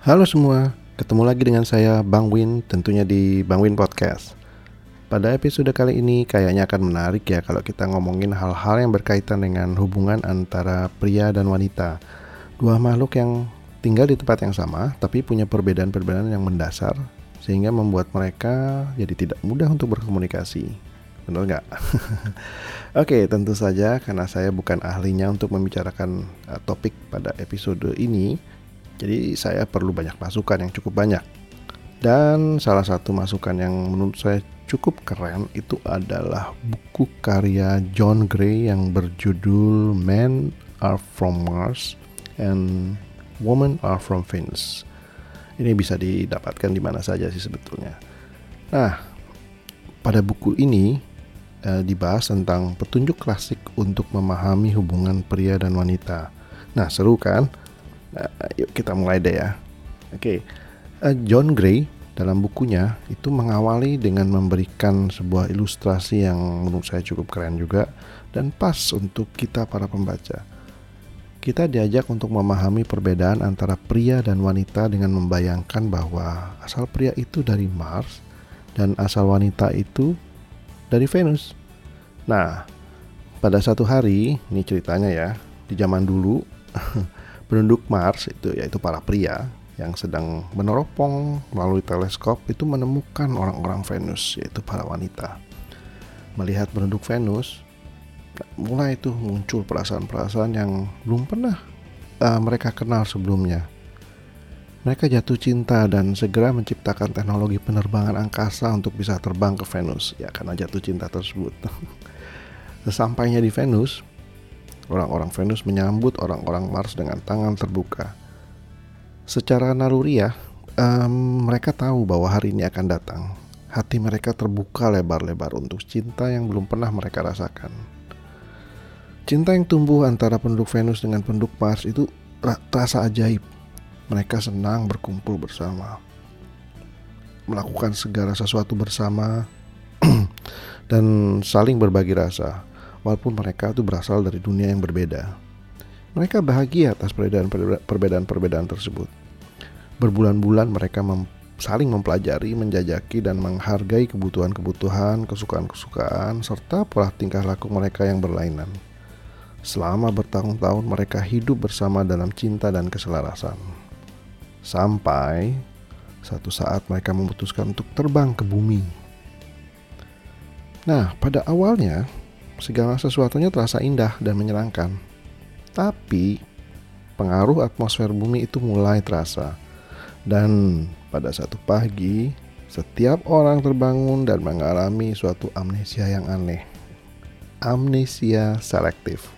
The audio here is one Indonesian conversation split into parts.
Halo semua, ketemu lagi dengan saya Bang Win tentunya di Bang Win Podcast. Pada episode kali ini kayaknya akan menarik ya kalau kita ngomongin hal-hal yang berkaitan dengan hubungan antara pria dan wanita. Dua makhluk yang tinggal di tempat yang sama tapi punya perbedaan-perbedaan yang mendasar sehingga membuat mereka jadi tidak mudah untuk berkomunikasi. Benar nggak? Oke, tentu saja karena saya bukan ahlinya untuk membicarakan uh, topik pada episode ini, jadi saya perlu banyak masukan yang cukup banyak. Dan salah satu masukan yang menurut saya cukup keren itu adalah buku karya John Gray yang berjudul Men Are From Mars and Women Are From Venus. Ini bisa didapatkan di mana saja sih sebetulnya. Nah, pada buku ini eh, dibahas tentang petunjuk klasik untuk memahami hubungan pria dan wanita. Nah, seru kan? Nah, yuk kita mulai deh ya. Oke, okay. uh, John Gray dalam bukunya itu mengawali dengan memberikan sebuah ilustrasi yang menurut saya cukup keren juga dan pas untuk kita para pembaca. Kita diajak untuk memahami perbedaan antara pria dan wanita dengan membayangkan bahwa asal pria itu dari Mars dan asal wanita itu dari Venus. Nah, pada satu hari, ini ceritanya ya, di zaman dulu penduduk Mars itu yaitu para pria yang sedang meneropong melalui teleskop itu menemukan orang-orang Venus yaitu para wanita. Melihat penduduk Venus, mulai itu muncul perasaan-perasaan yang belum pernah uh, mereka kenal sebelumnya. Mereka jatuh cinta dan segera menciptakan teknologi penerbangan angkasa untuk bisa terbang ke Venus. Ya karena jatuh cinta tersebut. Sesampainya di Venus, Orang-orang Venus menyambut orang-orang Mars dengan tangan terbuka. Secara naluriah, um, mereka tahu bahwa hari ini akan datang. Hati mereka terbuka lebar-lebar untuk cinta yang belum pernah mereka rasakan. Cinta yang tumbuh antara penduduk Venus dengan penduduk Mars itu terasa ajaib. Mereka senang berkumpul bersama, melakukan segala sesuatu bersama, dan saling berbagi rasa walaupun mereka itu berasal dari dunia yang berbeda. Mereka bahagia atas perbedaan-perbedaan tersebut. Berbulan-bulan mereka mem saling mempelajari, menjajaki, dan menghargai kebutuhan-kebutuhan, kesukaan-kesukaan, serta pola tingkah laku mereka yang berlainan. Selama bertahun-tahun mereka hidup bersama dalam cinta dan keselarasan. Sampai satu saat mereka memutuskan untuk terbang ke bumi. Nah, pada awalnya segala sesuatunya terasa indah dan menyenangkan. Tapi pengaruh atmosfer bumi itu mulai terasa. Dan pada satu pagi, setiap orang terbangun dan mengalami suatu amnesia yang aneh. Amnesia selektif.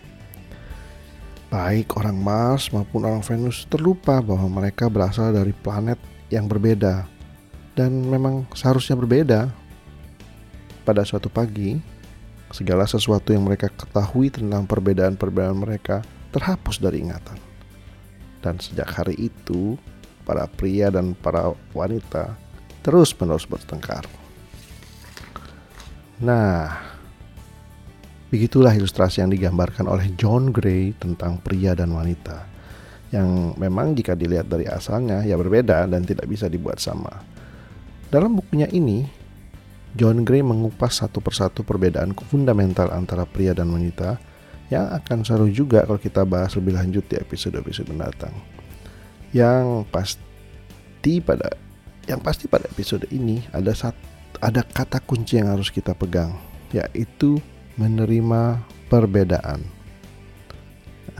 Baik orang Mars maupun orang Venus terlupa bahwa mereka berasal dari planet yang berbeda dan memang seharusnya berbeda. Pada suatu pagi, segala sesuatu yang mereka ketahui tentang perbedaan-perbedaan mereka terhapus dari ingatan. Dan sejak hari itu, para pria dan para wanita terus-menerus bertengkar. Nah, begitulah ilustrasi yang digambarkan oleh John Gray tentang pria dan wanita. Yang memang jika dilihat dari asalnya ya berbeda dan tidak bisa dibuat sama. Dalam bukunya ini, John Gray mengupas satu persatu perbedaan fundamental antara pria dan wanita yang akan seru juga kalau kita bahas lebih lanjut di episode-episode mendatang. Yang pasti pada yang pasti pada episode ini ada sat, ada kata kunci yang harus kita pegang yaitu menerima perbedaan.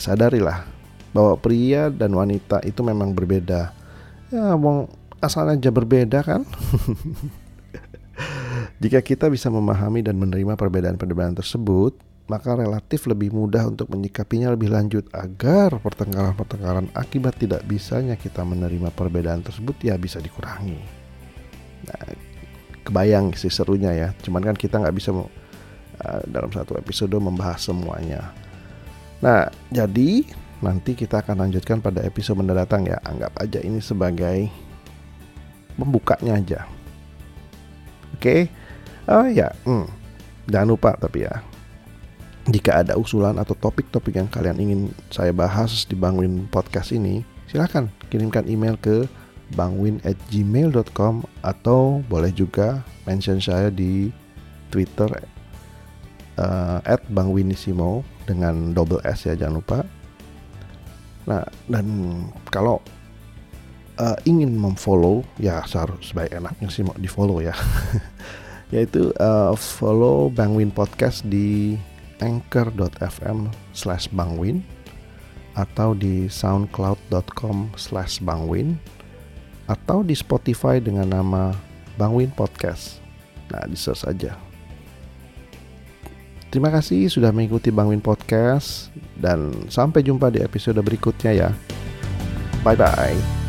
sadarilah bahwa pria dan wanita itu memang berbeda. Ya, wong asalnya aja berbeda kan? Jika kita bisa memahami dan menerima perbedaan-perbedaan tersebut, maka relatif lebih mudah untuk menyikapinya lebih lanjut agar pertengkaran-pertengkaran akibat tidak bisanya kita menerima perbedaan tersebut ya bisa dikurangi. Nah, kebayang sih serunya ya, cuman kan kita nggak bisa uh, dalam satu episode membahas semuanya. Nah, jadi nanti kita akan lanjutkan pada episode mendatang ya. Anggap aja ini sebagai pembukanya aja. Oke. Okay? Oh ya, hmm. jangan lupa tapi ya, jika ada usulan atau topik-topik yang kalian ingin saya bahas di Bangun Podcast ini, silahkan kirimkan email ke bangwin@gmail.com atau boleh juga mention saya di Twitter uh, @bangwinisimo dengan double S ya jangan lupa. Nah dan kalau uh, ingin memfollow ya seharus sebaik enaknya sih mau di follow ya yaitu uh, follow Bangwin Podcast di anchor.fm slash bangwin atau di soundcloud.com slash bangwin atau di Spotify dengan nama Bangwin Podcast. Nah, di search aja. Terima kasih sudah mengikuti Bangwin Podcast dan sampai jumpa di episode berikutnya ya. Bye bye.